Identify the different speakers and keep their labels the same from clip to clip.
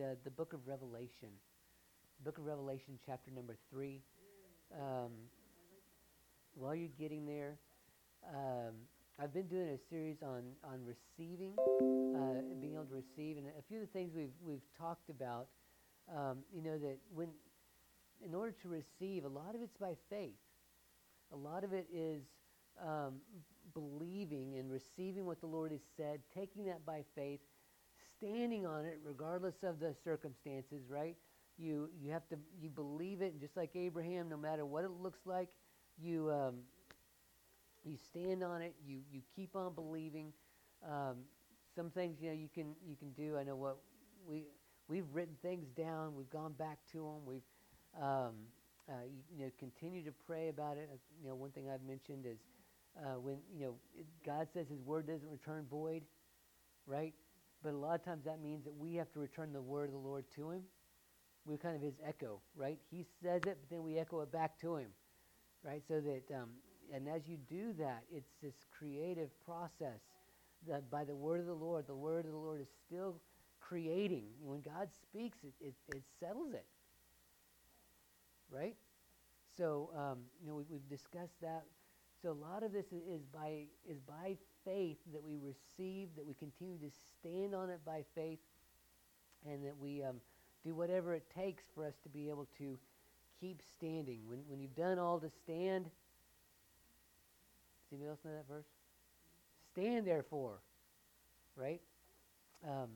Speaker 1: uh, the book of Revelation. Book of Revelation, chapter number 3. Um, while you're getting there, um, I've been doing a series on, on receiving, uh, being able to receive, and a few of the things we've, we've talked about, um, you know, that when, in order to receive, a lot of it's by faith. A lot of it is um, believing and receiving what the Lord has said, taking that by faith, standing on it regardless of the circumstances, right? You, you have to, you believe it, and just like Abraham, no matter what it looks like, you, um, you stand on it, you, you keep on believing. Um, some things, you know, you can, you can do. I know what we, we've written things down, we've gone back to them, we've, um, uh, you, you, know, continue to pray about it. Uh, you know, one thing I've mentioned is uh, when, you know, it, God says his word doesn't return void, right? But a lot of times that means that we have to return the word of the Lord to him. We're kind of his echo, right? He says it, but then we echo it back to him, right? So that, um, and as you do that, it's this creative process that by the word of the Lord, the word of the Lord is still creating. When God speaks, it, it, it settles it, right? So, um, you know, we, we've discussed that. So a lot of this is by is by faith that we receive, that we continue to stand on it by faith, and that we um, do whatever it takes for us to be able to keep standing. When when you've done all to stand, does anybody else know that verse? Stand therefore, right? Um,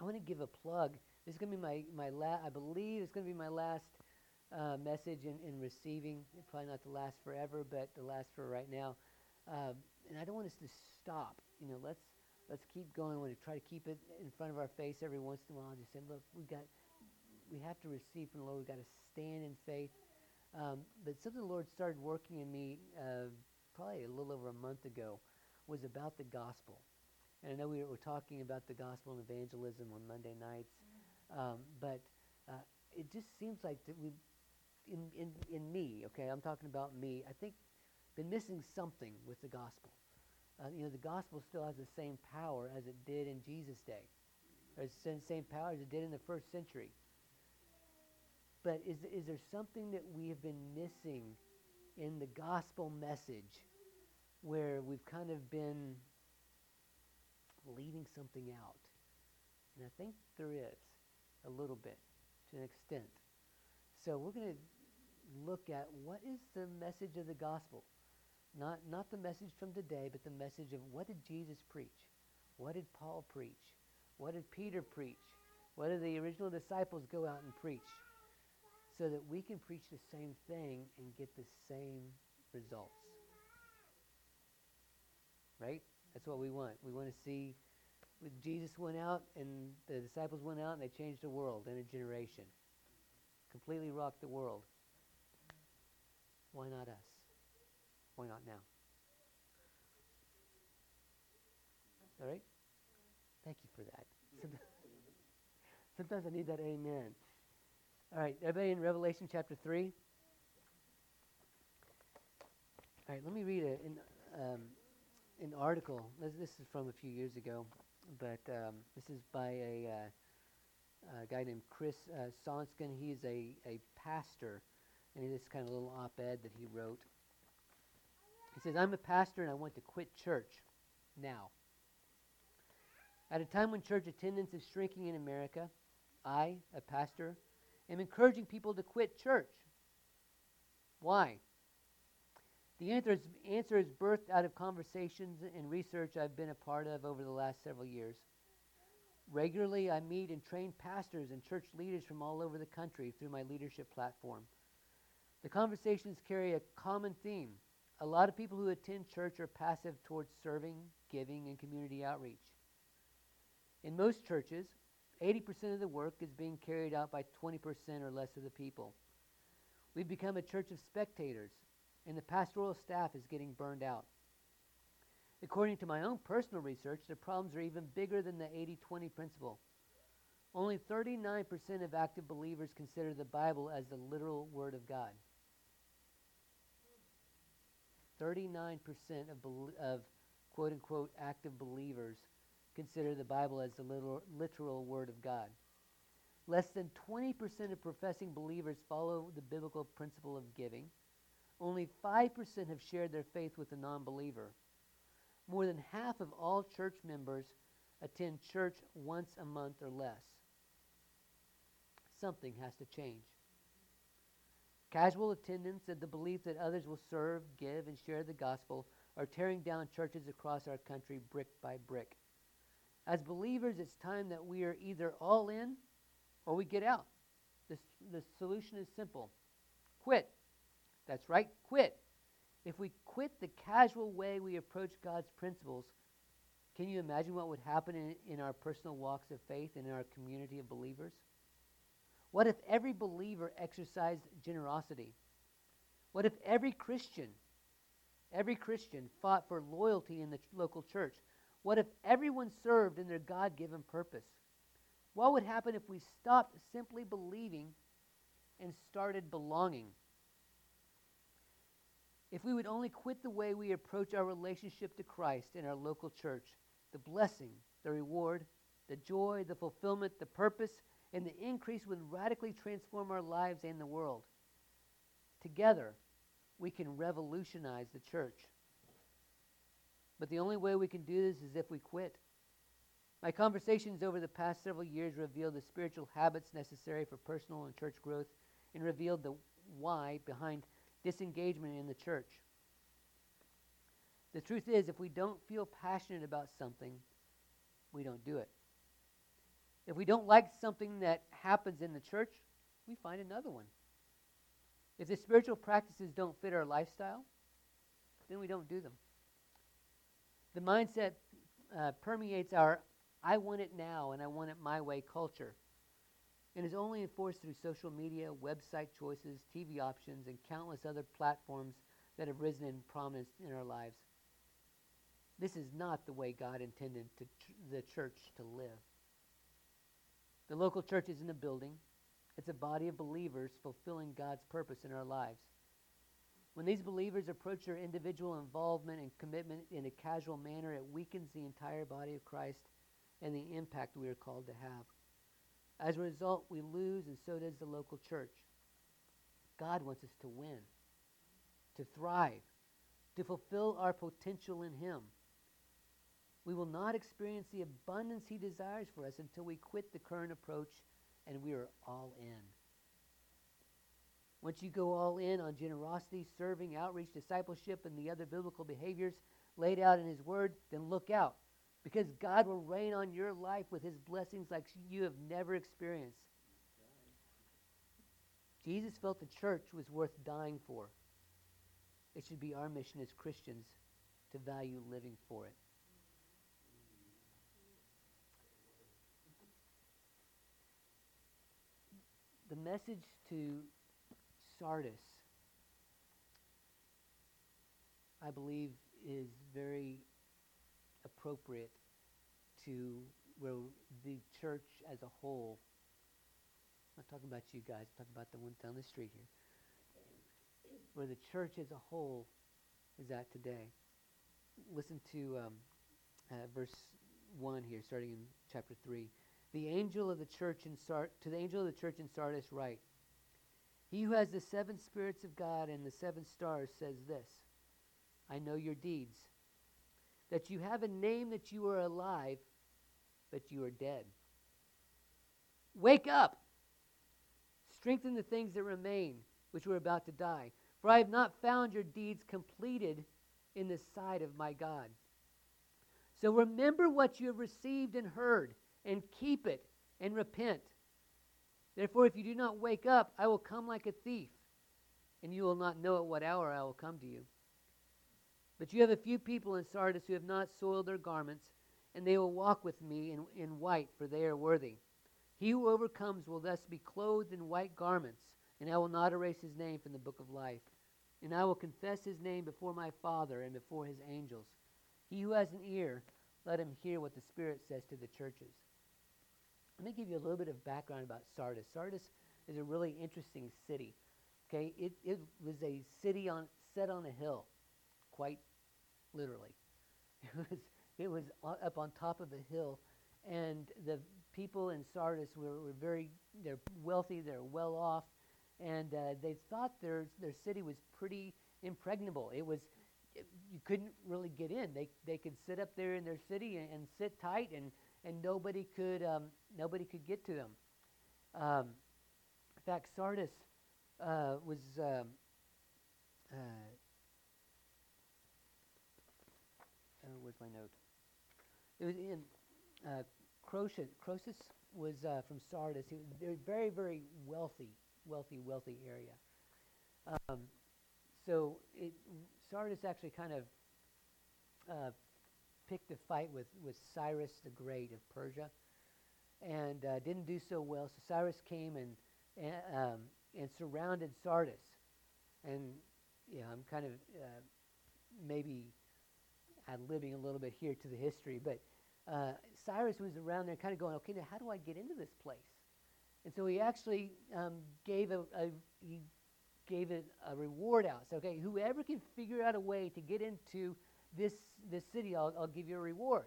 Speaker 1: I want to give a plug. This is going to be my my last. I believe it's going to be my last uh, message in, in receiving. Probably not to last forever, but to last for right now. Um, and I don't want us to stop. You know, let's let's keep going. We try to keep it in front of our face every once in a while. And just say, look, we got, we have to receive from the Lord. We've got to stand in faith. Um, but something the Lord started working in me uh, probably a little over a month ago was about the gospel. And I know we were talking about the gospel and evangelism on Monday nights, um, but uh, it just seems like that we in, in, in me, okay, I'm talking about me, I think been missing something with the gospel. Uh, you know, the gospel still has the same power as it did in Jesus' day, or the same power as it did in the first century. But is, is there something that we have been missing in the gospel message where we've kind of been leaving something out? And I think there is a little bit to an extent. So we're going to look at what is the message of the gospel. Not, not the message from today, but the message of what did Jesus preach? What did Paul preach? What did Peter preach? What did the original disciples go out and preach? So that we can preach the same thing and get the same results. Right? That's what we want. We want to see Jesus went out and the disciples went out and they changed the world in a generation. Completely rocked the world. Why not us? Why not now? All right? Thank you for that. Sometimes, I need that amen. All right, everybody in Revelation chapter 3? All right, let me read a, an, um, an article. This, this, is from a few years ago, but um, this is by a, uh, a guy named Chris uh, Sonksen. He's a, a pastor and this kind of little op-ed that he wrote. He says, I'm a pastor and I want to quit church now. At a time when church attendance is shrinking in America, I, a pastor, am encouraging people to quit church. Why? The answer is, answer is birthed out of conversations and research I've been a part of over the last several years. Regularly, I meet and train pastors and church leaders from all over the country through my leadership platform. The conversations carry a common theme. A lot of people who attend church are passive towards serving, giving, and community outreach. In most churches, 80% of the work is being carried out by 20% or less of the people. We've become a church of spectators, and the pastoral staff is getting burned out. According to my own personal research, the problems are even bigger than the 80 20 principle. Only 39% of active believers consider the Bible as the literal Word of God. 39% of, of quote unquote active believers consider the Bible as the literal, literal Word of God. Less than 20% of professing believers follow the biblical principle of giving. Only 5% have shared their faith with a non believer. More than half of all church members attend church once a month or less. Something has to change. Casual attendance and the belief that others will serve, give, and share the gospel are tearing down churches across our country brick by brick. As believers, it's time that we are either all in or we get out. The, the solution is simple quit. That's right, quit. If we quit the casual way we approach God's principles, can you imagine what would happen in, in our personal walks of faith and in our community of believers? What if every believer exercised generosity? What if every Christian, every Christian fought for loyalty in the local church? What if everyone served in their God given purpose? What would happen if we stopped simply believing and started belonging? If we would only quit the way we approach our relationship to Christ in our local church, the blessing, the reward, the joy, the fulfillment, the purpose, and the increase would radically transform our lives and the world. Together, we can revolutionize the church. But the only way we can do this is if we quit. My conversations over the past several years revealed the spiritual habits necessary for personal and church growth and revealed the why behind disengagement in the church. The truth is, if we don't feel passionate about something, we don't do it. If we don't like something that happens in the church, we find another one. If the spiritual practices don't fit our lifestyle, then we don't do them. The mindset uh, permeates our I want it now and I want it my way culture and is only enforced through social media, website choices, TV options, and countless other platforms that have risen in prominence in our lives. This is not the way God intended to the church to live. The local church isn't a building, it's a body of believers fulfilling God's purpose in our lives. When these believers approach their individual involvement and commitment in a casual manner, it weakens the entire body of Christ and the impact we are called to have. As a result, we lose, and so does the local church. God wants us to win, to thrive, to fulfill our potential in Him. We will not experience the abundance He desires for us until we quit the current approach and we are all in. Once you go all in on generosity, serving, outreach, discipleship, and the other biblical behaviors laid out in His Word, then look out because God will rain on your life with His blessings like you have never experienced. Jesus felt the church was worth dying for. It should be our mission as Christians to value living for it. The message to Sardis, I believe, is very appropriate to where the church as a whole, I'm not talking about you guys, I'm talking about the ones down the street here, where the church as a whole is at today. Listen to um, uh, verse 1 here, starting in chapter 3 the angel of the church in Sard- to the angel of the church in Sardis write, He who has the seven spirits of God and the seven stars says this, I know your deeds, that you have a name that you are alive, but you are dead. Wake up! Strengthen the things that remain, which were about to die. For I have not found your deeds completed in the sight of my God. So remember what you have received and heard and keep it and repent. Therefore, if you do not wake up, I will come like a thief, and you will not know at what hour I will come to you. But you have a few people in Sardis who have not soiled their garments, and they will walk with me in, in white, for they are worthy. He who overcomes will thus be clothed in white garments, and I will not erase his name from the book of life. And I will confess his name before my Father and before his angels. He who has an ear, let him hear what the Spirit says to the churches. Let me give you a little bit of background about Sardis. Sardis is a really interesting city. Okay, it, it was a city on set on a hill, quite literally. It was it was up on top of a hill, and the people in Sardis were, were very they're wealthy, they're well off, and uh, they thought their their city was pretty impregnable. It was you couldn't really get in. They they could sit up there in their city and, and sit tight, and and nobody could um, nobody could get to them. Um, in fact, Sardis uh, was. Um, uh, uh, where's my note? It was in uh, Croesus. Croesus was uh, from Sardis. He was very, very, very wealthy, wealthy, wealthy area. Um, so it, Sardis actually kind of uh, picked a fight with, with Cyrus the Great of Persia, and uh, didn't do so well. So Cyrus came and and, um, and surrounded Sardis, and yeah, I'm kind of uh, maybe ad libbing a little bit here to the history, but uh, Cyrus was around there kind of going, okay, now how do I get into this place? And so he actually um, gave a, a, he gave a, a reward out. So okay, whoever can figure out a way to get into this this city, I'll, I'll give you a reward.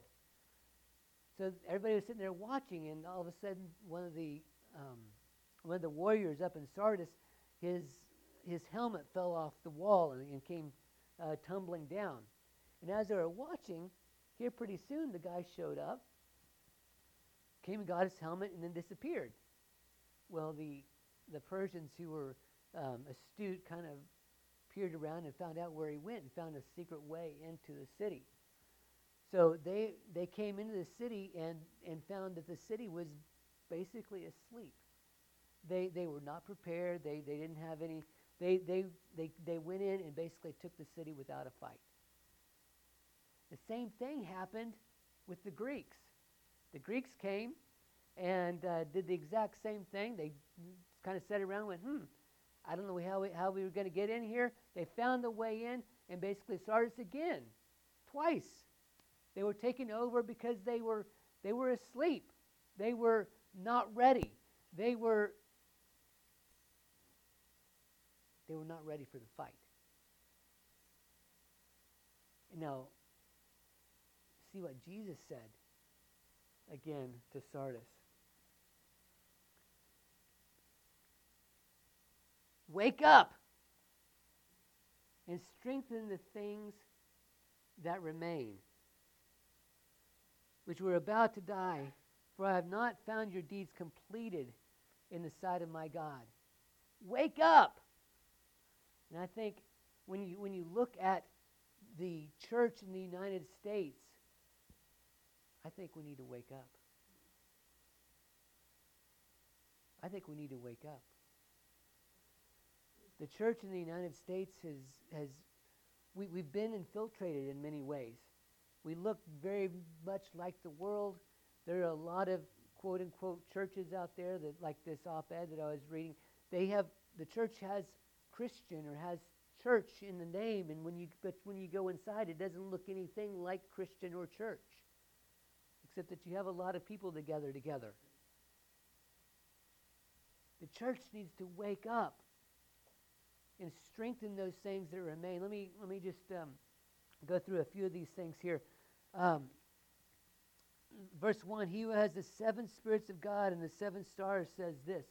Speaker 1: So everybody was sitting there watching, and all of a sudden, one of the um, one of the warriors up in Sardis, his his helmet fell off the wall and, and came uh, tumbling down. And as they were watching, here pretty soon the guy showed up, came and got his helmet, and then disappeared. Well, the the Persians who were um, astute kind of peered around and found out where he went and found a secret way into the city. So they they came into the city and and found that the city was basically asleep. They they were not prepared. They they didn't have any. They they they they went in and basically took the city without a fight. The same thing happened with the Greeks. The Greeks came and uh, did the exact same thing. They kind of sat around and went, hmm, I don't know how we, how we were going to get in here. They found a way in and basically started again, twice. They were taken over because they were, they were asleep. They were not ready. They were, they were not ready for the fight. Now, see what Jesus said again to Sardis. Wake up and strengthen the things that remain, which were about to die, for I have not found your deeds completed in the sight of my God. Wake up! And I think when you, when you look at the church in the United States, I think we need to wake up. I think we need to wake up. The church in the United States has, has we, we've been infiltrated in many ways. We look very much like the world. There are a lot of quote unquote churches out there that, like this op ed that I was reading, they have, the church has Christian or has church in the name, and when you, but when you go inside, it doesn't look anything like Christian or church except that you have a lot of people together together. The church needs to wake up and strengthen those things that remain. Let me let me just um, go through a few of these things here. Um, verse one: He who has the seven spirits of God and the seven stars says this.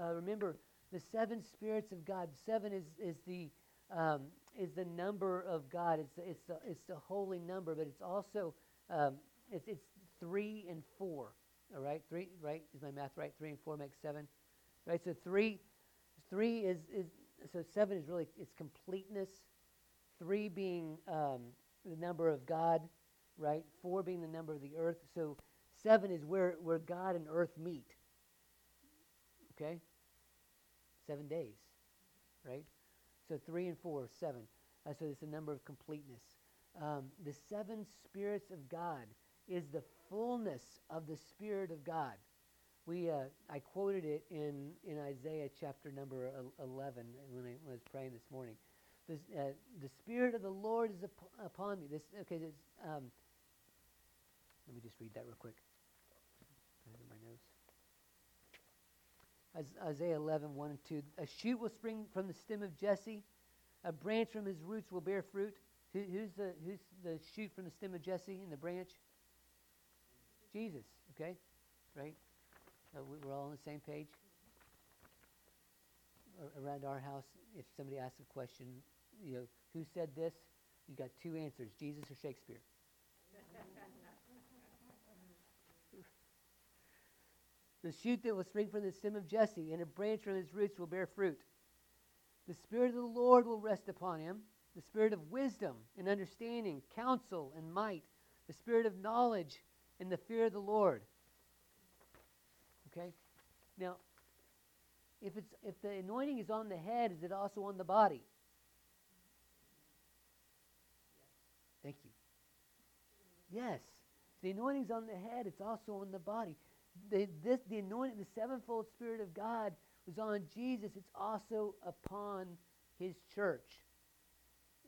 Speaker 1: Uh, remember, the seven spirits of God. Seven is is the um, is the number of God. It's the, it's the it's the holy number, but it's also um, it's, it's three and four. All right, three. Right? Is my math right? Three and four makes seven. Right. So three, three is is so seven is really it's completeness. Three being um, the number of God, right? Four being the number of the earth. So seven is where where God and earth meet. Okay. Seven days, right? So three and four, seven. Uh, so it's a number of completeness. Um, the seven spirits of God is the fullness of the Spirit of God. We, uh, I quoted it in, in Isaiah chapter number 11 when I was praying this morning. This, uh, the Spirit of the Lord is up- upon me. This, okay, this, um, let me just read that real quick. my notes. Isaiah 11, 1 and 2. A shoot will spring from the stem of Jesse, a branch from his roots will bear fruit. Who, who's, the, who's the shoot from the stem of Jesse and the branch? Jesus, okay? Right? We, we're all on the same page? Ar- around our house, if somebody asks a question, you know, who said this? You got two answers: Jesus or Shakespeare. the shoot that will spring from the stem of Jesse, and a branch from his roots will bear fruit. The Spirit of the Lord will rest upon him the Spirit of wisdom and understanding, counsel and might, the Spirit of knowledge and the fear of the Lord. Now, if it's if the anointing is on the head, is it also on the body? Thank you. Yes. The anointing is on the head, it's also on the body. The, this, the anointing, the sevenfold Spirit of God was on Jesus, it's also upon his church.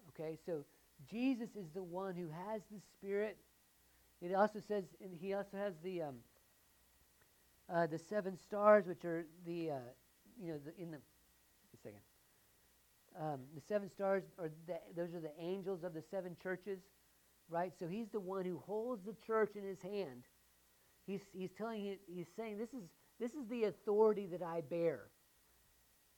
Speaker 1: Okay, so Jesus is the one who has the Spirit. It also says, and he also has the um, uh, the seven stars, which are the uh, you know the, in the second. Um, the seven stars are the, those are the angels of the seven churches, right? So he's the one who holds the church in his hand. He's he's telling you, he's saying this is this is the authority that I bear.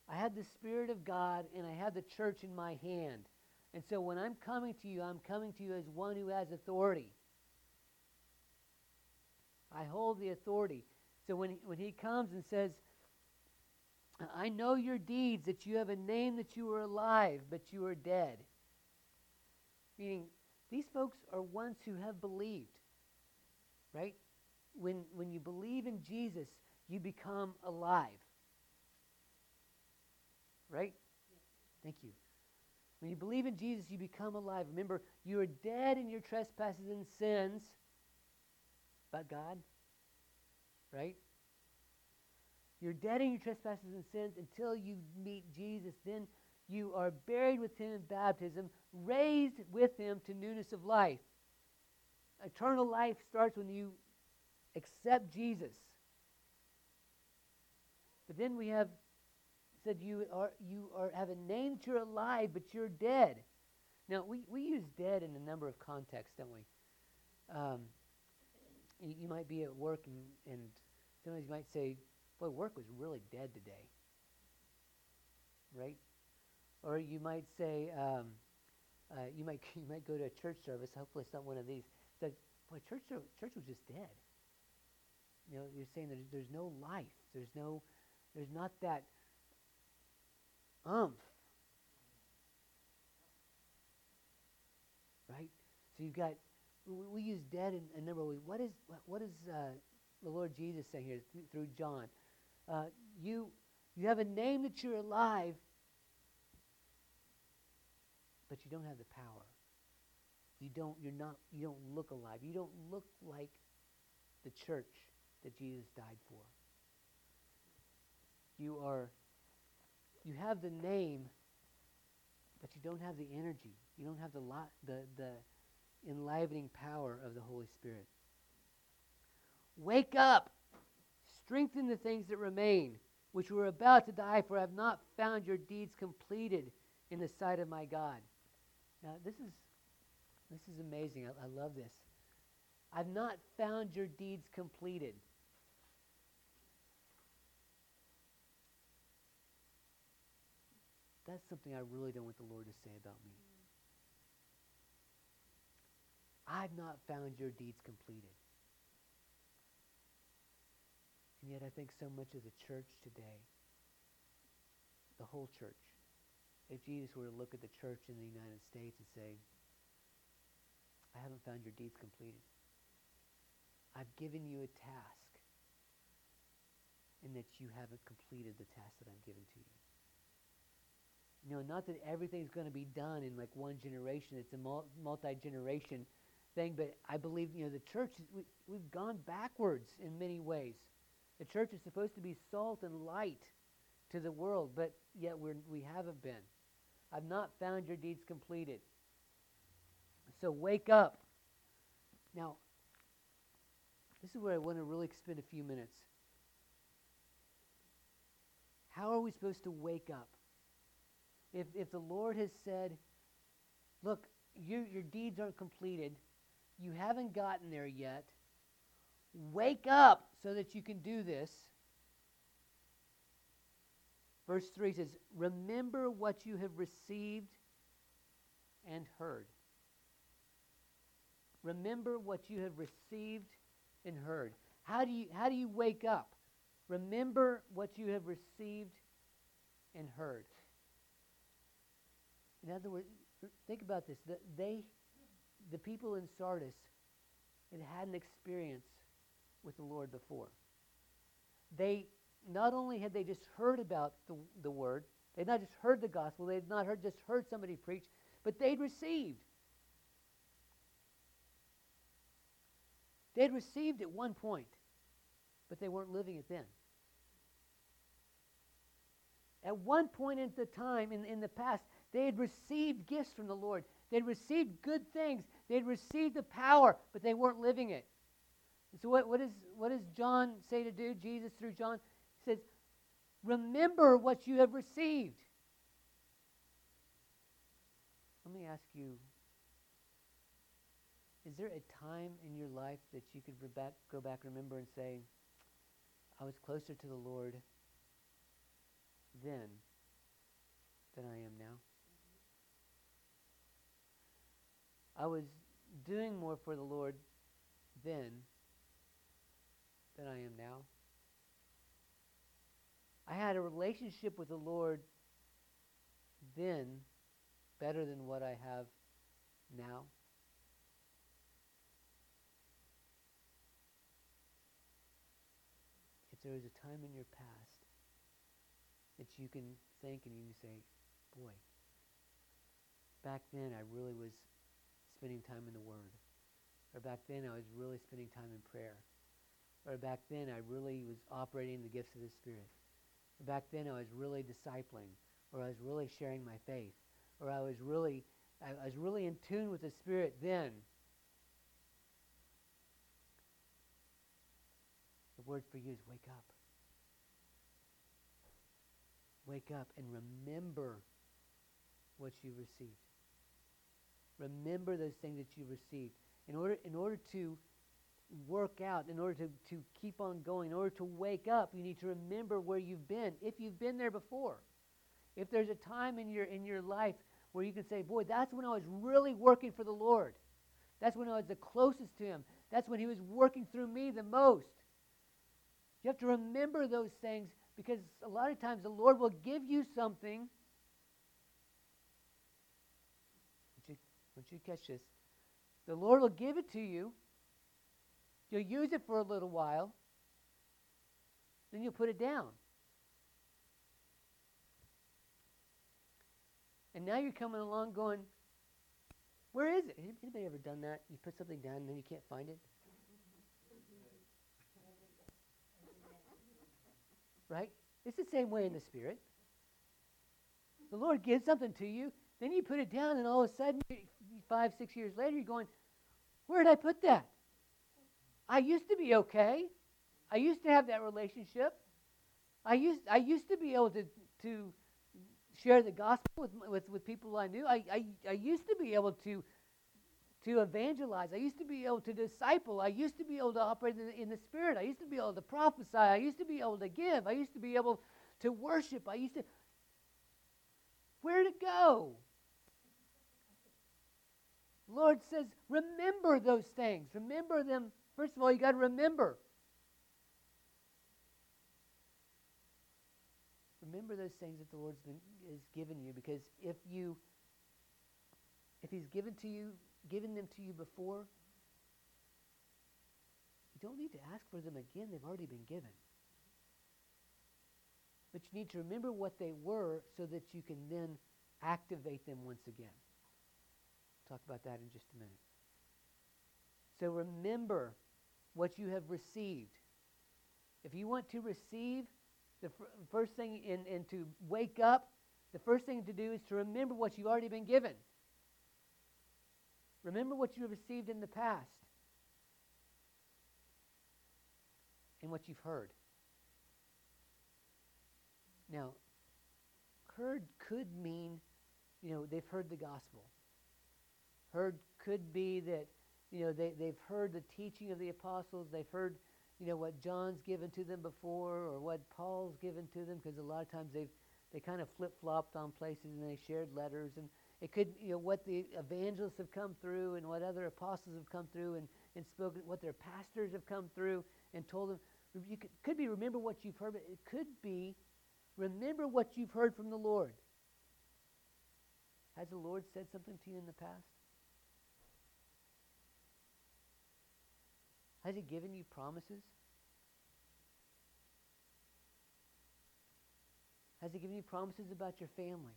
Speaker 1: I have the Spirit of God and I have the church in my hand. And so when I'm coming to you, I'm coming to you as one who has authority. I hold the authority. So when he, when he comes and says, I know your deeds, that you have a name that you are alive, but you are dead. Meaning, these folks are ones who have believed. Right? When, when you believe in Jesus, you become alive. Right? Thank you. When you believe in Jesus, you become alive. Remember, you are dead in your trespasses and sins, but God, right? You're dead in your trespasses and sins until you meet Jesus. Then you are buried with him in baptism, raised with him to newness of life. Eternal life starts when you accept Jesus. But then we have said you are you are have a name you're alive, but you're dead. Now we, we use dead in a number of contexts, don't we? Um, you, you, might be at work and, and sometimes you might say, "Boy, work was really dead today." Right? Or you might say, um, uh, you might you might go to a church service. Hopefully, it's not one of these. That boy, church church was just dead. You know, you're saying there's there's no life. There's no there's not that umph. Right? So you've got, we, we use dead in a number of ways. What is, what is uh, the Lord Jesus saying here th- through John? Uh, you, you have a name that you're alive, but you don't have the power. You don't, you're not, you don't look alive. You don't look like the church that Jesus died for. You are you have the name, but you don't have the energy. You don't have the, lot, the, the enlivening power of the Holy Spirit. Wake up! Strengthen the things that remain, which were about to die, for I have not found your deeds completed in the sight of my God. Now, this is, this is amazing. I, I love this. I've not found your deeds completed. That's something I really don't want the Lord to say about me. Mm. I've not found your deeds completed. And yet I think so much of the church today, the whole church, if Jesus were to look at the church in the United States and say, I haven't found your deeds completed. I've given you a task, and that you haven't completed the task that I've given to you you know, not that everything's going to be done in like one generation. It's a multi generation thing, but I believe you know the church we, we've gone backwards in many ways. The church is supposed to be salt and light to the world, but yet we're, we haven't been. I've not found your deeds completed. So wake up. Now, this is where I want to really spend a few minutes. How are we supposed to wake up? if, if the Lord has said, look, you, your deeds aren't completed, you haven't gotten there yet, wake up so that you can do this, Verse 3 says, Remember what you have received and heard. Remember what you have received and heard. How do you, how do you wake up? Remember what you have received and heard. In other words, think about this. The, they, the people in Sardis, had had an experience with the Lord before. They not only had they just heard about the, the word, they had not just heard the gospel, they had not heard, just heard somebody preach, but they'd received. They'd received at one point, but they weren't living it then. At one point in the time, in, in the past, they had received gifts from the Lord. They'd received good things. They'd received the power, but they weren't living it. And so, what, what, is, what does John say to do? Jesus, through John, says, Remember what you have received. Let me ask you is there a time in your life that you could re- back, go back, remember, and say, I was closer to the Lord then than I am now? Mm-hmm. I was doing more for the Lord then than I am now. I had a relationship with the Lord then better than what I have now. If there was a time in your past that you can think and you can say, boy, back then I really was spending time in the Word. Or back then I was really spending time in prayer. Or back then I really was operating the gifts of the Spirit. Back then I was really discipling. Or I was really sharing my faith. Or I was really I was really in tune with the Spirit then. The word for you is wake up. Wake up and remember what you received. Remember those things that you received. In order, in order to work out, in order to, to keep on going, in order to wake up, you need to remember where you've been, if you've been there before. If there's a time in your, in your life where you can say, Boy, that's when I was really working for the Lord. That's when I was the closest to Him. That's when He was working through me the most. You have to remember those things because a lot of times the Lord will give you something Once you catch this, the Lord will give it to you. You'll use it for a little while. Then you'll put it down. And now you're coming along going, where is it? Anybody ever done that? You put something down and then you can't find it? Right? It's the same way in the Spirit. The Lord gives something to you, then you put it down, and all of a sudden, five, six years later, you're going, Where did I put that? I used to be okay. I used to have that relationship. I used, I used to be able to, to share the gospel with, with, with people I knew. I, I, I used to be able to, to evangelize. I used to be able to disciple. I used to be able to operate in the, in the Spirit. I used to be able to prophesy. I used to be able to give. I used to be able to worship. I used to. Where'd it go? Lord says, remember those things. Remember them. First of all, you got to remember. Remember those things that the Lord's given you, because if you if He's given to you, given them to you before, you don't need to ask for them again. They've already been given. But you need to remember what they were so that you can then activate them once again talk about that in just a minute. So remember what you have received. If you want to receive, the first thing in, and to wake up, the first thing to do is to remember what you've already been given. Remember what you have received in the past and what you've heard. Now, heard could mean, you know, they've heard the gospel heard could be that you know they, they've heard the teaching of the apostles. They've heard you know what john's given to them before or what paul's given to them because a lot of times they've they kind of flip flopped on places and they shared letters. And it could you know what the evangelists have come through and what other apostles have come through and, and spoken what their pastors have come through and told them. You could, could be remember what you've heard but it could be remember what you've heard from the lord. Has the lord said something to you in the past has he given you promises Has He given you promises about your family?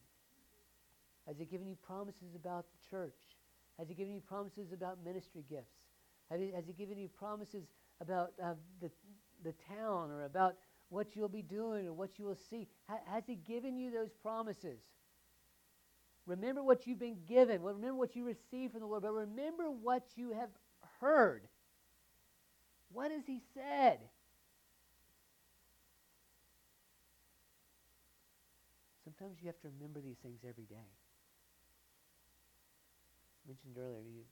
Speaker 1: Has He given you promises about the church? Has He given you promises about ministry gifts? Has He, has he given you promises about uh, the, the town or about what you'll be doing or what you will see? Ha, has He given you those promises? Remember what you've been given. Remember what you received from the Lord, but remember what you have heard. What has He said? Sometimes you have to remember these things every day. I mentioned earlier, you,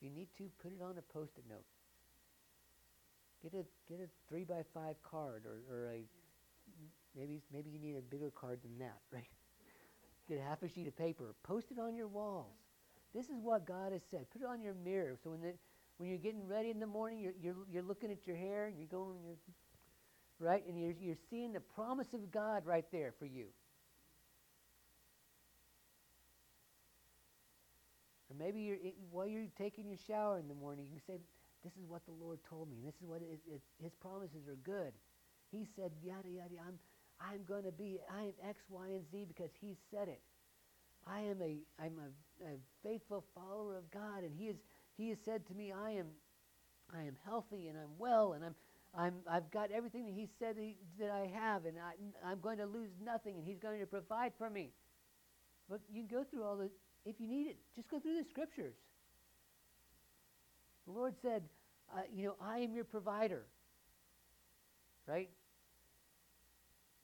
Speaker 1: you need to put it on a post-it note. Get a get a three by five card, or, or a maybe maybe you need a bigger card than that, right? Get a half a sheet of paper. Post it on your walls. This is what God has said. Put it on your mirror. So when the, when you're getting ready in the morning, you're, you're, you're looking at your hair and you're going, you're, right? And you're, you're seeing the promise of God right there for you. Or maybe you're, while you're taking your shower in the morning, you say, This is what the Lord told me. This is what it, it, His promises are good. He said, yada, yada, I'm, I'm going to be, I am X, Y, and Z because He said it. I am a, I'm a, a faithful follower of God, and He is, He has said to me, I am, I am healthy and I'm well, and I'm, I'm, I've got everything that He said he, that I have, and I, I'm going to lose nothing, and He's going to provide for me. But you can go through all the if you need it, just go through the scriptures. The Lord said, uh, you know, I am your provider. Right?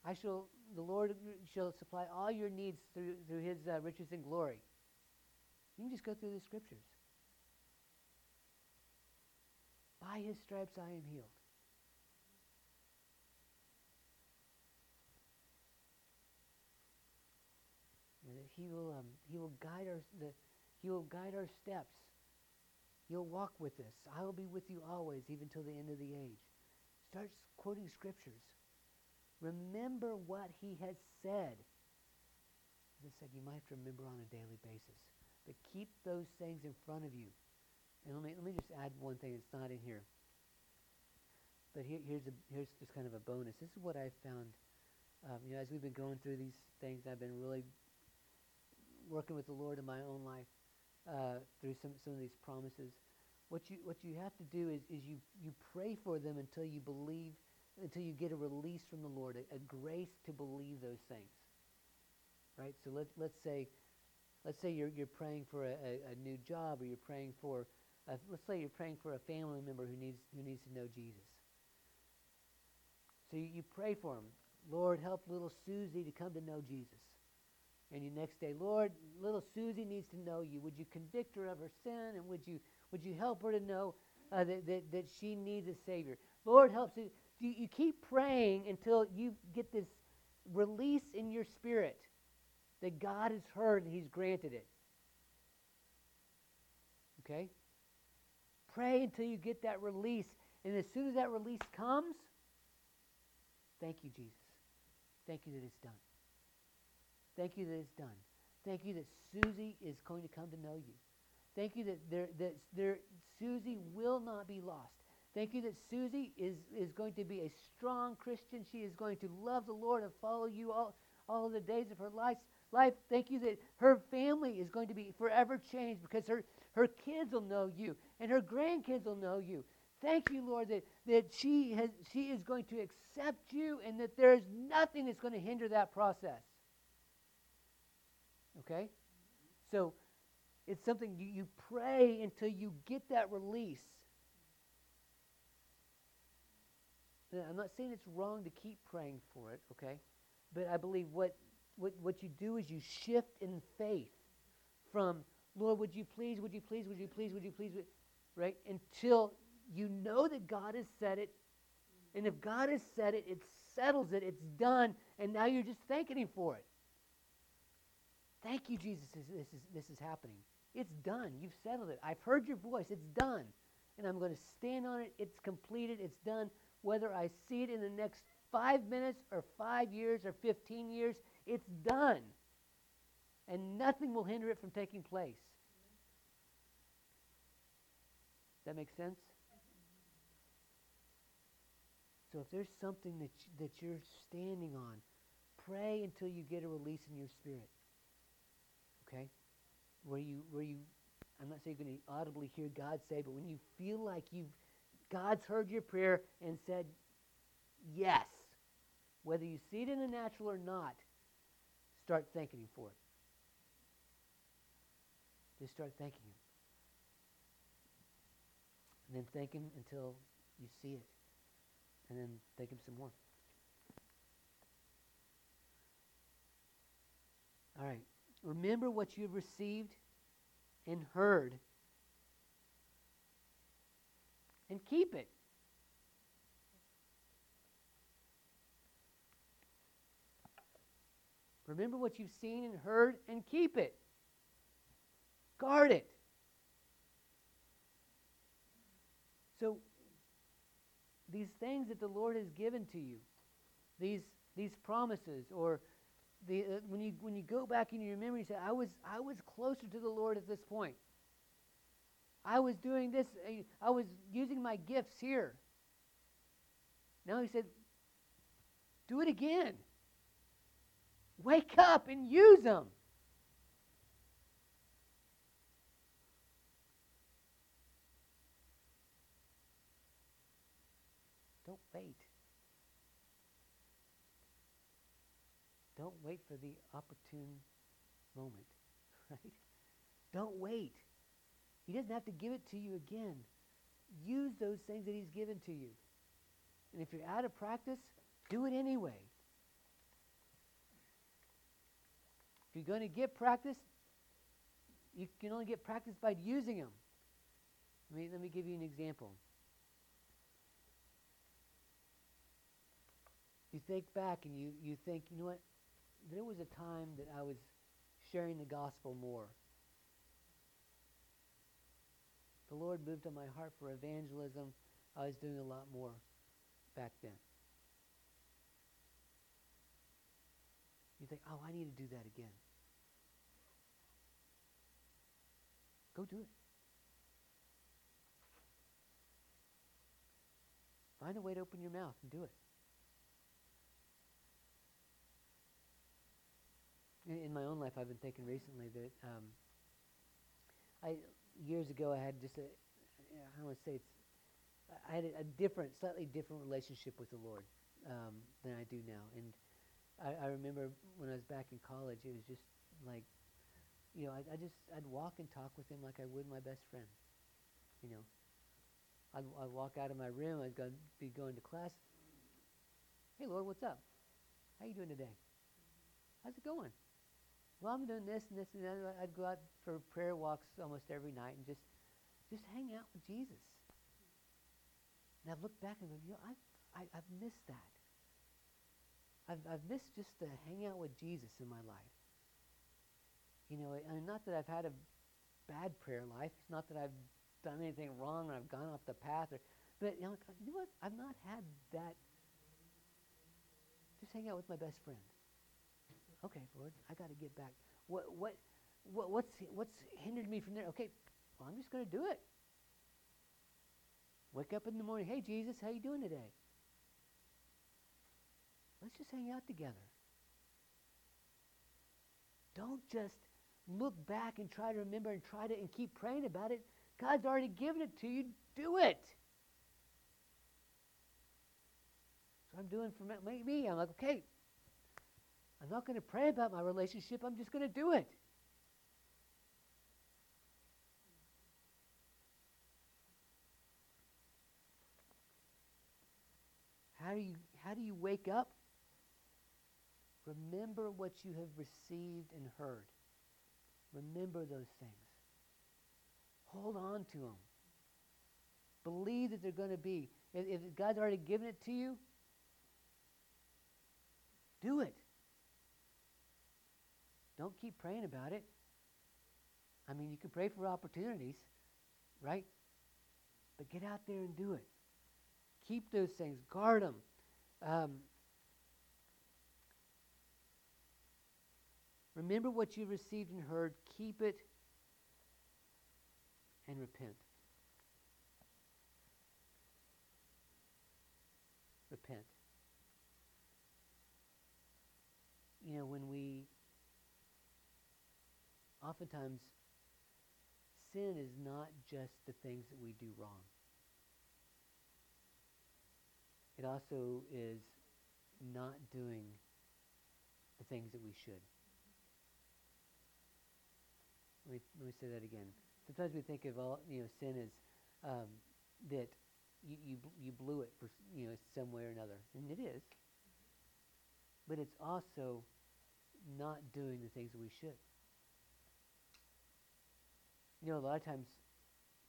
Speaker 1: I shall, the Lord shall supply all your needs through, through his uh, riches and glory. You can just go through the scriptures. By his stripes I am healed. that He will um, He will guide our the, He will guide our steps. He'll walk with us. I will be with you always, even till the end of the age. Start quoting scriptures. Remember what He has said. As I said, you might have to remember on a daily basis. But keep those things in front of you. And let me let me just add one thing that's not in here. But here, here's a here's just kind of a bonus. This is what I found. Um, you know, as we've been going through these things, I've been really working with the Lord in my own life uh, through some, some of these promises. What you, what you have to do is, is you, you pray for them until you believe, until you get a release from the Lord, a, a grace to believe those things. Right? So let, let's say, let's say you're, you're praying for a, a, a new job or you're praying for, a, let's say you're praying for a family member who needs, who needs to know Jesus. So you, you pray for them. Lord, help little Susie to come to know Jesus. And you next day, Lord, little Susie needs to know you. Would you convict her of her sin? And would you, would you help her to know uh, that, that, that she needs a Savior? Lord, help. you, you keep praying until you get this release in your spirit that God has heard and He's granted it. Okay? Pray until you get that release. And as soon as that release comes, thank you, Jesus. Thank you that it's done. Thank you that it's done. Thank you that Susie is going to come to know you. Thank you that, there, that there, Susie will not be lost. Thank you that Susie is, is going to be a strong Christian. She is going to love the Lord and follow you all, all the days of her life. life. Thank you that her family is going to be forever changed because her, her kids will know you and her grandkids will know you. Thank you, Lord, that, that she, has, she is going to accept you and that there is nothing that's going to hinder that process. Okay? So it's something you, you pray until you get that release. I'm not saying it's wrong to keep praying for it, okay? But I believe what, what, what you do is you shift in faith from, Lord, would you please, would you please, would you please, would you please, right? Until you know that God has said it. And if God has said it, it settles it, it's done, and now you're just thanking Him for it. Thank you, Jesus, this is, this is happening. It's done. You've settled it. I've heard your voice. It's done. And I'm going to stand on it. It's completed. It's done. Whether I see it in the next five minutes or five years or 15 years, it's done. And nothing will hinder it from taking place. That makes sense? So if there's something that, you, that you're standing on, pray until you get a release in your spirit. Okay? Where you, where you, I'm not saying you're going to audibly hear God say, but when you feel like you've, God's heard your prayer and said yes, whether you see it in the natural or not, start thanking Him for it. Just start thanking Him. And then thank Him until you see it. And then thank Him some more. All right. Remember what you have received and heard and keep it. Remember what you've seen and heard and keep it. Guard it. So, these things that the Lord has given to you, these, these promises, or the, uh, when, you, when you go back in your memory, you say, I was, I was closer to the Lord at this point. I was doing this, I was using my gifts here. Now he said, do it again. Wake up and use them. Don't wait. Don't wait for the opportune moment, right? Don't wait. He doesn't have to give it to you again. Use those things that he's given to you. And if you're out of practice, do it anyway. If you're going to get practice, you can only get practice by using them. Let me, let me give you an example. You think back and you, you think, you know what? There was a time that I was sharing the gospel more. The Lord moved on my heart for evangelism. I was doing a lot more back then. You think, oh, I need to do that again. Go do it. Find a way to open your mouth and do it. In, my own life, I've been thinking recently that um, I years ago I had just a I don't want to say it's I had a, a different, slightly different relationship with the Lord um, than I do now, and I, I remember when I was back in college, it was just like, you know, I, I just I'd walk and talk with him like I would my best friend. You know, I'd, I'd walk out of my room, I'd go, be going to class. Hey, Lord, what's up? How you doing today? How's it going? Well, I'm doing this and this and that. I'd go out for prayer walks almost every night and just, just hang out with Jesus. And I've looked back and go, you know, I've, I, i have missed that. I've, I've missed just to hang out with Jesus in my life. You know, and not that I've had a bad prayer life. It's not that I've done anything wrong or I've gone off the path. Or, but you know, you know what? I've not had that. Just hang out with my best friend. Okay, Lord, I got to get back. What, what, what, what's, what's hindered me from there? Okay, well, I'm just going to do it. Wake up in the morning. Hey, Jesus, how you doing today? Let's just hang out together. Don't just look back and try to remember and try to and keep praying about it. God's already given it to you. Do it. So I'm doing for me. I'm like, okay, I'm not going to pray about my relationship. I'm just going to do it. How do you how do you wake up? Remember what you have received and heard. Remember those things. Hold on to them. Believe that they're going to be. If, if God's already given it to you, do it. Don't keep praying about it. I mean, you can pray for opportunities, right? But get out there and do it. Keep those things, guard them. Um, remember what you received and heard, keep it, and repent. Repent. You know, when we oftentimes sin is not just the things that we do wrong. It also is not doing the things that we should. Let me, let me say that again. Sometimes we think of all you know sin as um, that you, you you blew it for you know some way or another, and it is. But it's also not doing the things that we should. You know, a lot of times,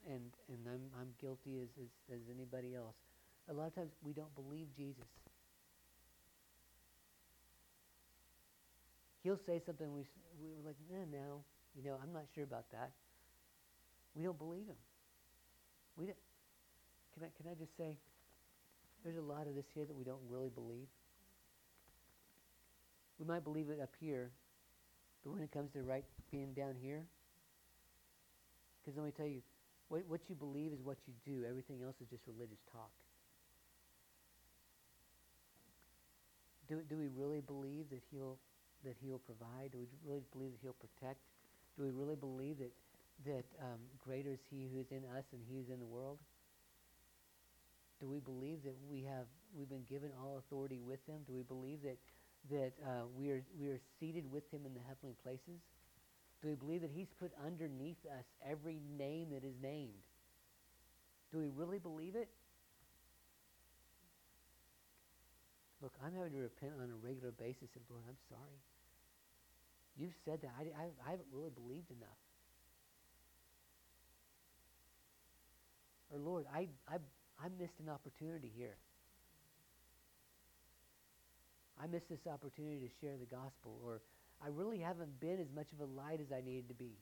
Speaker 1: and and I'm I'm guilty as as, as anybody else. A lot of times we don't believe Jesus. He'll say something we we were like, no, no, you know, I'm not sure about that. We don't believe him. We don't, can I can I just say, there's a lot of this here that we don't really believe. We might believe it up here, but when it comes to right being down here, because let me tell you, what, what you believe is what you do. Everything else is just religious talk. Do, do we really believe that he'll that he'll provide? Do we really believe that he'll protect? Do we really believe that that um, greater is he who is in us than he who is in the world? Do we believe that we have we've been given all authority with him? Do we believe that that uh, we are we are seated with him in the heavenly places? Do we believe that he's put underneath us every name that is named? Do we really believe it? Look, I'm having to repent on a regular basis and Lord, I'm sorry. You've said that. I, I, I haven't really believed enough. Or Lord, I, I, I missed an opportunity here. I missed this opportunity to share the gospel. Or I really haven't been as much of a light as I needed to be.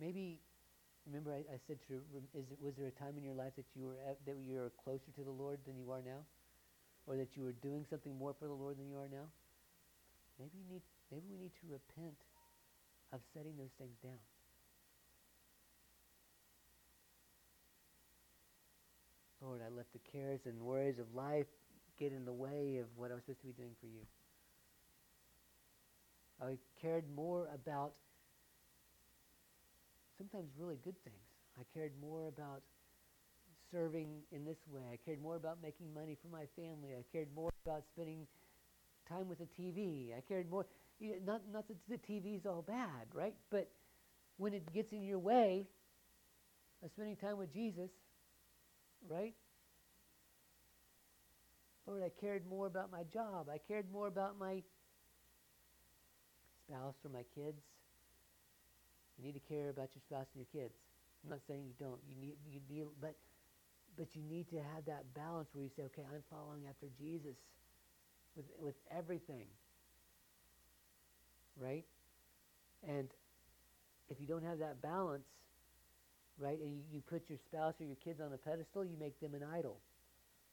Speaker 1: Maybe, remember I, I said, to, is it, was there a time in your life that you were at, that you were closer to the Lord than you are now, or that you were doing something more for the Lord than you are now? Maybe you need, maybe we need to repent of setting those things down. Lord, I let the cares and worries of life get in the way of what I was supposed to be doing for you. I cared more about sometimes really good things. I cared more about serving in this way. I cared more about making money for my family. I cared more about spending time with the TV. I cared more. You know, not not that the TV is all bad, right? But when it gets in your way of spending time with Jesus, right? Lord, I cared more about my job. I cared more about my spouse or my kids. You need to care about your spouse and your kids. I'm not saying you don't. You need you need but but you need to have that balance where you say, okay, I'm following after Jesus with with everything. Right? And if you don't have that balance, right, and you, you put your spouse or your kids on a pedestal, you make them an idol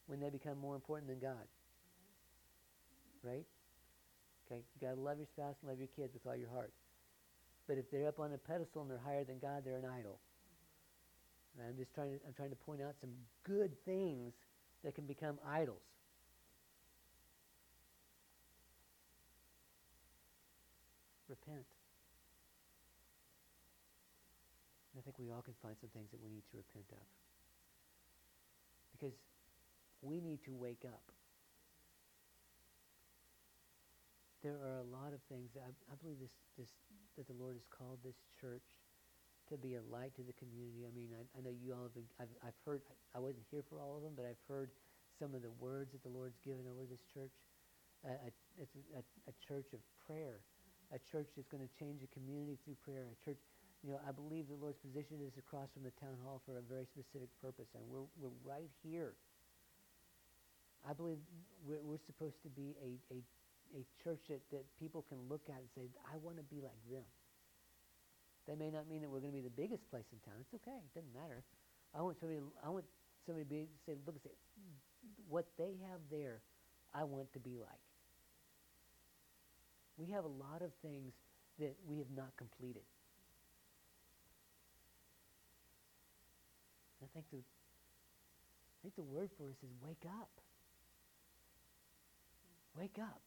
Speaker 1: when they become more important than God. Right? Okay? You gotta love your spouse and love your kids with all your heart. But if they're up on a pedestal and they're higher than God, they're an idol. And I'm just trying to I'm trying to point out some good things that can become idols. Repent. And I think we all can find some things that we need to repent of. Because we need to wake up. There are a lot of things I, I believe this, this that the Lord has called this church to be a light to the community. I mean, I, I know you all have been, I've, I've heard, I wasn't here for all of them, but I've heard some of the words that the Lord's given over this church. Uh, a, a, a church of prayer, a church that's going to change the community through prayer, a church, you know, I believe the Lord's position is across from the town hall for a very specific purpose, and we're, we're right here I believe we're, we're supposed to be a, a, a church that, that people can look at and say, I want to be like them. That may not mean that we're going to be the biggest place in town. It's okay. It doesn't matter. I want somebody. I want somebody to be say, look and say, what they have there, I want to be like. We have a lot of things that we have not completed. I think the I think the word for us is wake up. Wake up.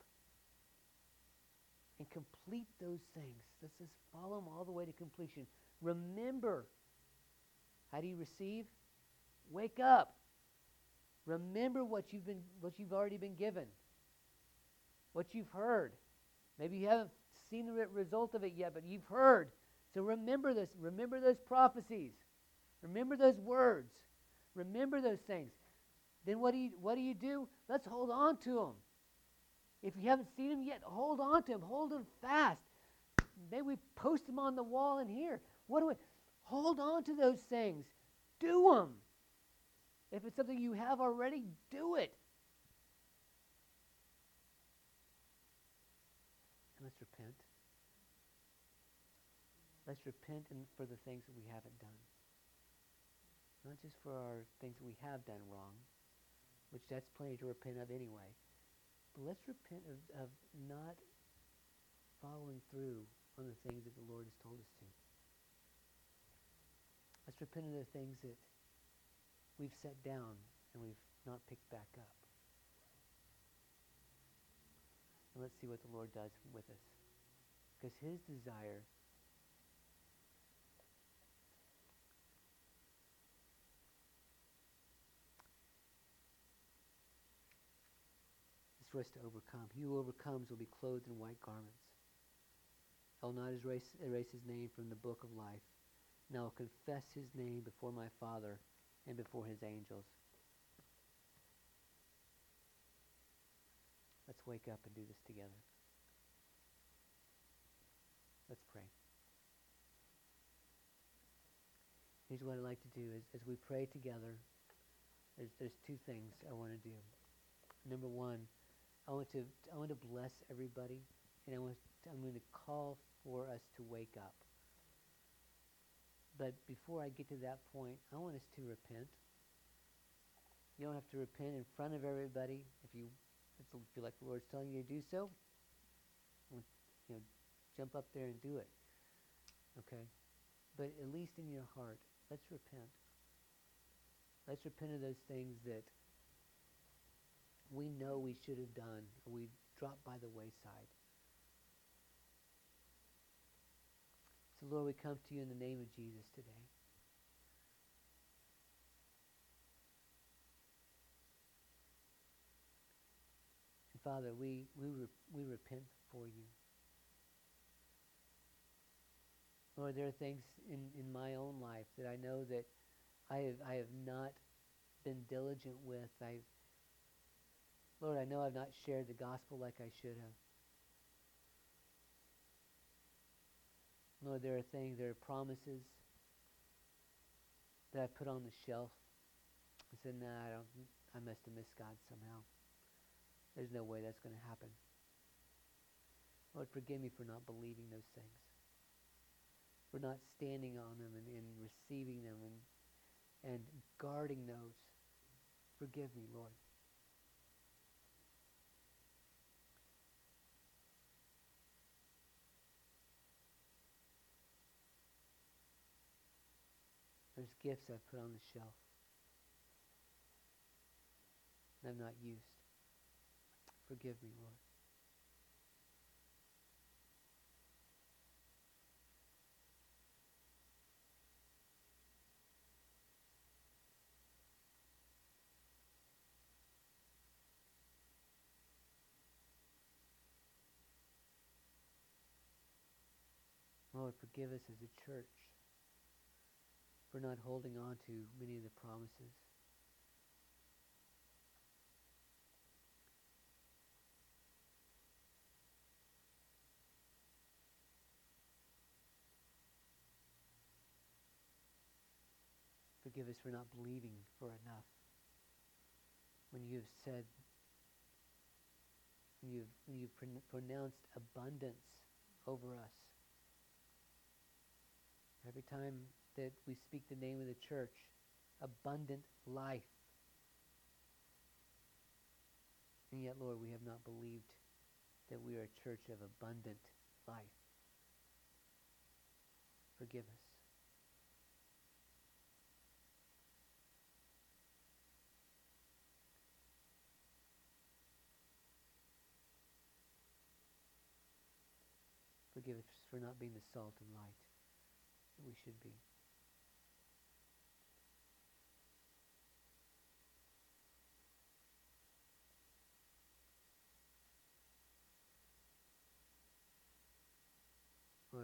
Speaker 1: And complete those things. Let's just follow them all the way to completion. Remember. How do you receive? Wake up. Remember what you've been what you've already been given. What you've heard. Maybe you haven't seen the result of it yet, but you've heard. So remember this. Remember those prophecies. Remember those words. Remember those things. Then what do you what do you do? Let's hold on to them. If you haven't seen them yet, hold on to them. Hold them fast. Maybe we post them on the wall in here. What do we hold on to those things? Do them. If it's something you have already, do it. And let's repent. Let's repent and for the things that we haven't done. Not just for our things that we have done wrong, which that's plenty to repent of anyway. Let's repent of, of not following through on the things that the Lord has told us to. Let's repent of the things that we've set down and we've not picked back up. And let's see what the Lord does with us. Because his desire for us to overcome. He who overcomes will be clothed in white garments. I will not erase, erase his name from the book of life, and I will confess his name before my Father and before his angels. Let's wake up and do this together. Let's pray. Here's what I'd like to do is as we pray together, there's, there's two things I want to do. Number one, I want to I want to bless everybody, and I want I'm going to call for us to wake up. But before I get to that point, I want us to repent. You don't have to repent in front of everybody if you if you feel like the Lord's telling you to do so. You know, jump up there and do it. Okay, but at least in your heart, let's repent. Let's repent of those things that we know we should have done, or we dropped by the wayside. So, Lord, we come to you in the name of Jesus today. And Father, we, we, re- we repent for you. Lord, there are things in, in my own life that I know that I have, I have not been diligent with. I've Lord, I know I've not shared the gospel like I should have. Lord, there are things, there are promises that I put on the shelf. I said, nah, I don't, I must have missed God somehow. There's no way that's going to happen. Lord, forgive me for not believing those things, for not standing on them and, and receiving them and, and guarding those. Forgive me, Lord. There's gifts I've put on the shelf I've not used. Forgive me, Lord. Lord, forgive us as a church for not holding on to many of the promises. Forgive us for not believing for enough when you have said when You've, you've pronounced abundance over us. Every time that we speak the name of the church, abundant life. And yet, Lord, we have not believed that we are a church of abundant life. Forgive us. Forgive us for not being the salt and light that we should be.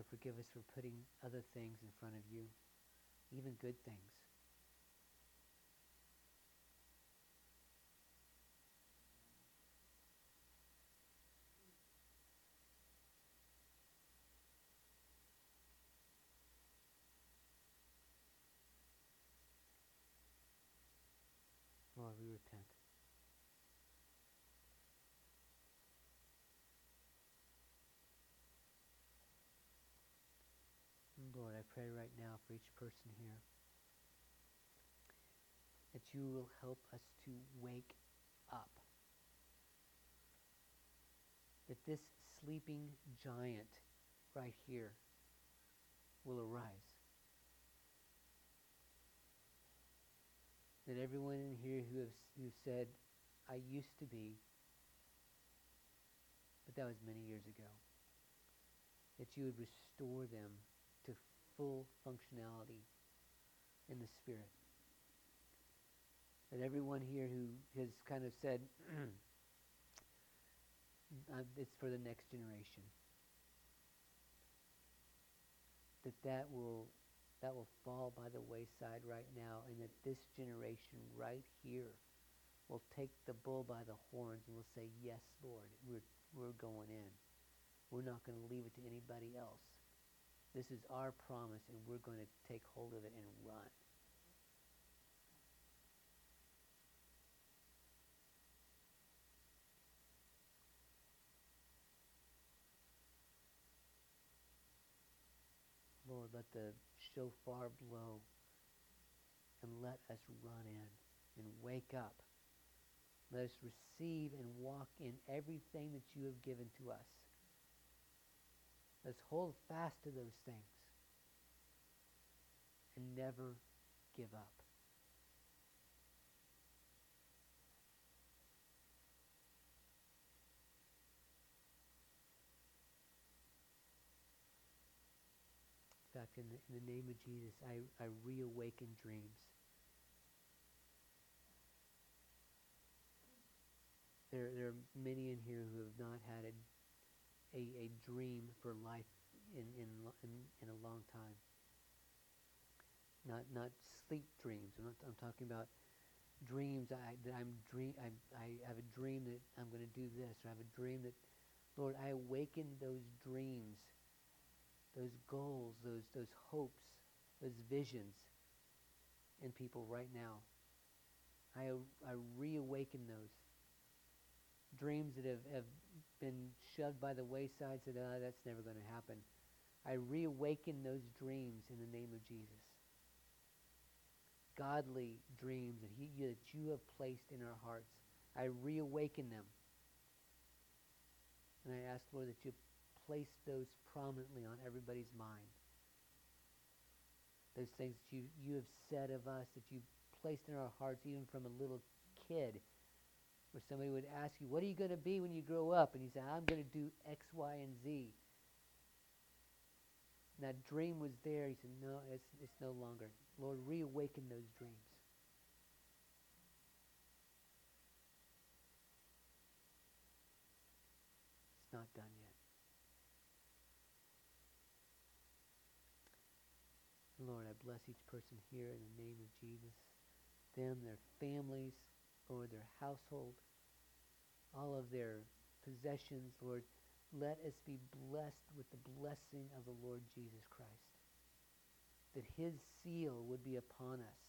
Speaker 1: Lord, forgive us for putting other things in front of you, even good things. Lord, we repent. Pray right now for each person here that you will help us to wake up. That this sleeping giant right here will arise. that everyone in here who have who said, I used to be, but that was many years ago, that you would restore them full functionality in the Spirit. That everyone here who has kind of said, uh, it's for the next generation, that that will that will fall by the wayside right now, and that this generation right here will take the bull by the horns and will say, Yes, Lord, we're, we're going in. We're not going to leave it to anybody else. This is our promise, and we're going to take hold of it and run. Lord, let the shofar blow and let us run in and wake up. Let us receive and walk in everything that you have given to us. Let's hold fast to those things and never give up. fact, in the, in the name of Jesus, I, I reawaken dreams. There, there are many in here who have not had a, a, a dream for life in, in, in, in a long time. Not, not sleep dreams. I'm, not, I'm talking about dreams I, that I'm dream. I, I have a dream that I'm going to do this, or I have a dream that, Lord, I awaken those dreams those goals, those, those hopes, those visions in people right now. I, I reawaken those. Dreams that have, have been shoved by the wayside, said, oh, that's never going to happen. I reawaken those dreams in the name of Jesus. Godly dreams that, he, that you have placed in our hearts. I reawaken them. And I ask, Lord, that you place those prominently on everybody's mind. Those things that you, you have said of us, that you've placed in our hearts, even from a little kid, where somebody would ask you, What are you going to be when you grow up? And you say, I'm going to do X, Y, and Z. And that dream was there. He said, No, it's, it's no longer. Lord, reawaken those dreams. It's not done yet. Lord, I bless each person here in the name of Jesus. Them, their families, Lord, their household, all of their possessions, Lord. Let us be blessed with the blessing of the Lord Jesus Christ. That his seal would be upon us.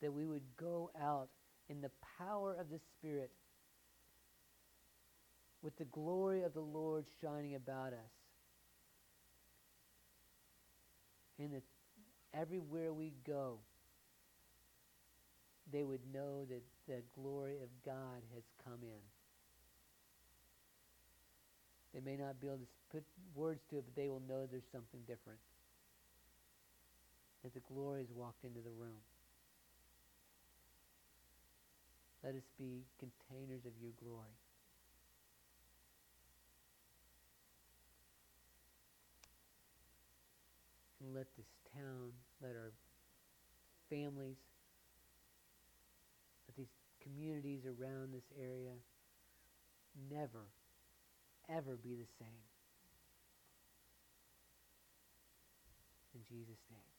Speaker 1: That we would go out in the power of the Spirit with the glory of the Lord shining about us. And that everywhere we go, they would know that the glory of God has come in. They may not be able to put words to it, but they will know there's something different. That the glory has walked into the room. Let us be containers of your glory. And let this town, let our families, communities around this area never, ever be the same. In Jesus' name.